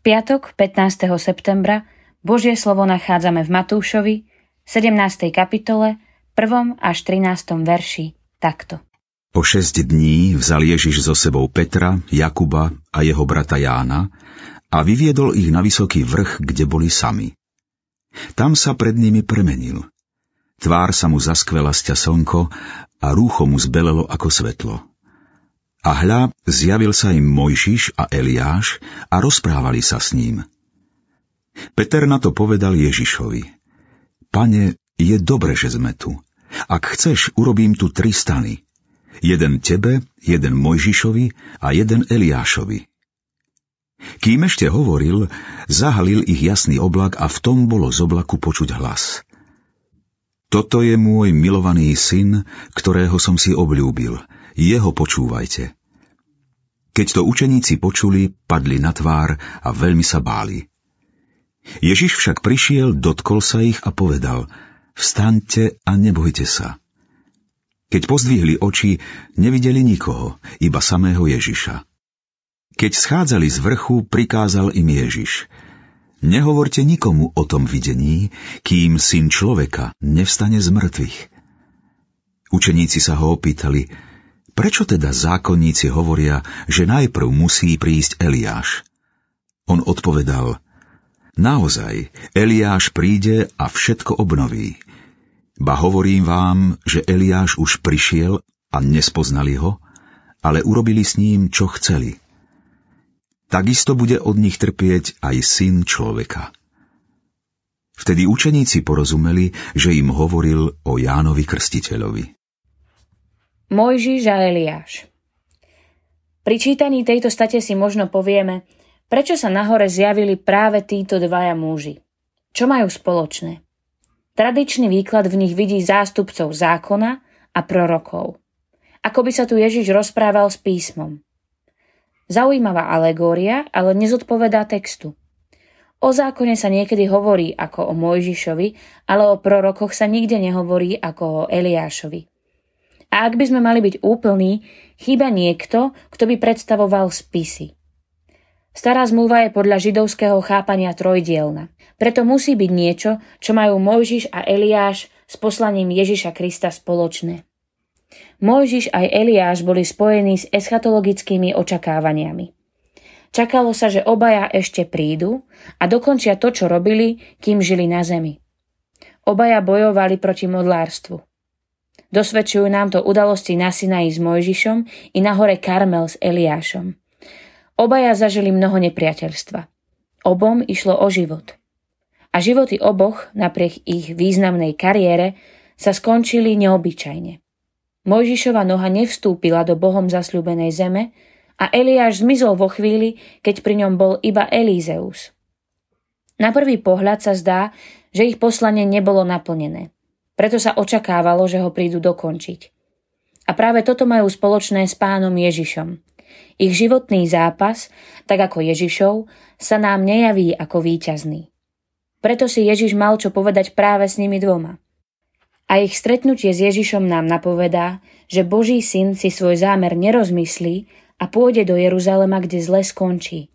piatok 15. septembra Božie slovo nachádzame v Matúšovi, 17. kapitole, 1. až 13. verši takto. Po šesť dní vzal Ježiš so sebou Petra, Jakuba a jeho brata Jána a vyviedol ich na vysoký vrch, kde boli sami. Tam sa pred nimi premenil. Tvár sa mu zaskvela sťa slnko a rúcho mu zbelelo ako svetlo. A hľa, zjavil sa im Mojžiš a Eliáš a rozprávali sa s ním. Peter na to povedal Ježišovi. Pane, je dobre, že sme tu. Ak chceš, urobím tu tri stany. Jeden tebe, jeden Mojžišovi a jeden Eliášovi. Kým ešte hovoril, zahalil ich jasný oblak a v tom bolo z oblaku počuť hlas. Toto je môj milovaný syn, ktorého som si obľúbil – jeho počúvajte. Keď to učeníci počuli, padli na tvár a veľmi sa báli. Ježiš však prišiel, dotkol sa ich a povedal, vstaňte a nebojte sa. Keď pozdvihli oči, nevideli nikoho, iba samého Ježiša. Keď schádzali z vrchu, prikázal im Ježiš, nehovorte nikomu o tom videní, kým syn človeka nevstane z mŕtvych. Učeníci sa ho opýtali, Prečo teda zákonníci hovoria, že najprv musí prísť Eliáš? On odpovedal, naozaj, Eliáš príde a všetko obnoví. Ba hovorím vám, že Eliáš už prišiel a nespoznali ho, ale urobili s ním, čo chceli. Takisto bude od nich trpieť aj syn človeka. Vtedy učeníci porozumeli, že im hovoril o Jánovi Krstiteľovi. Mojžiš a Eliáš Pri čítaní tejto state si možno povieme, prečo sa nahore zjavili práve títo dvaja muži. Čo majú spoločné? Tradičný výklad v nich vidí zástupcov zákona a prorokov. Ako by sa tu Ježiš rozprával s písmom. Zaujímavá alegória, ale nezodpovedá textu. O zákone sa niekedy hovorí ako o Mojžišovi, ale o prorokoch sa nikde nehovorí ako o Eliášovi. A ak by sme mali byť úplní, chýba niekto, kto by predstavoval spisy. Stará zmluva je podľa židovského chápania trojdielna. Preto musí byť niečo, čo majú Mojžiš a Eliáš s poslaním Ježiša Krista spoločné. Mojžiš aj Eliáš boli spojení s eschatologickými očakávaniami. Čakalo sa, že obaja ešte prídu a dokončia to, čo robili, kým žili na zemi. Obaja bojovali proti modlárstvu. Dosvedčujú nám to udalosti na Sinaji s Mojžišom i na hore Karmel s Eliášom. Obaja zažili mnoho nepriateľstva. Obom išlo o život. A životy oboch, napriek ich významnej kariére, sa skončili neobyčajne. Mojžišova noha nevstúpila do Bohom zasľúbenej zeme a Eliáš zmizol vo chvíli, keď pri ňom bol iba Elízeus. Na prvý pohľad sa zdá, že ich poslanie nebolo naplnené. Preto sa očakávalo, že ho prídu dokončiť. A práve toto majú spoločné s pánom Ježišom. Ich životný zápas, tak ako Ježišov, sa nám nejaví ako víťazný. Preto si Ježiš mal čo povedať práve s nimi dvoma. A ich stretnutie s Ježišom nám napovedá, že Boží syn si svoj zámer nerozmyslí a pôjde do Jeruzalema, kde zle skončí.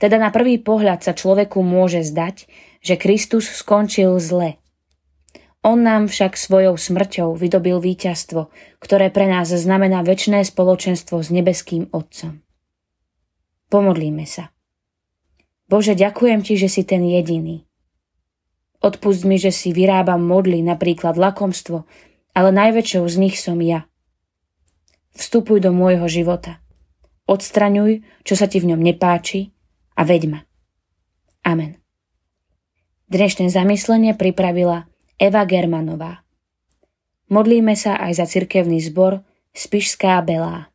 Teda na prvý pohľad sa človeku môže zdať, že Kristus skončil zle – on nám však svojou smrťou vydobil víťazstvo, ktoré pre nás znamená väčšné spoločenstvo s nebeským Otcom. Pomodlíme sa. Bože, ďakujem Ti, že si ten jediný. Odpust mi, že si vyrábam modly, napríklad lakomstvo, ale najväčšou z nich som ja. Vstupuj do môjho života. Odstraňuj, čo sa ti v ňom nepáči a veď ma. Amen. Dnešné zamyslenie pripravila Eva Germanová. Modlíme sa aj za cirkevný zbor Spišská Belá.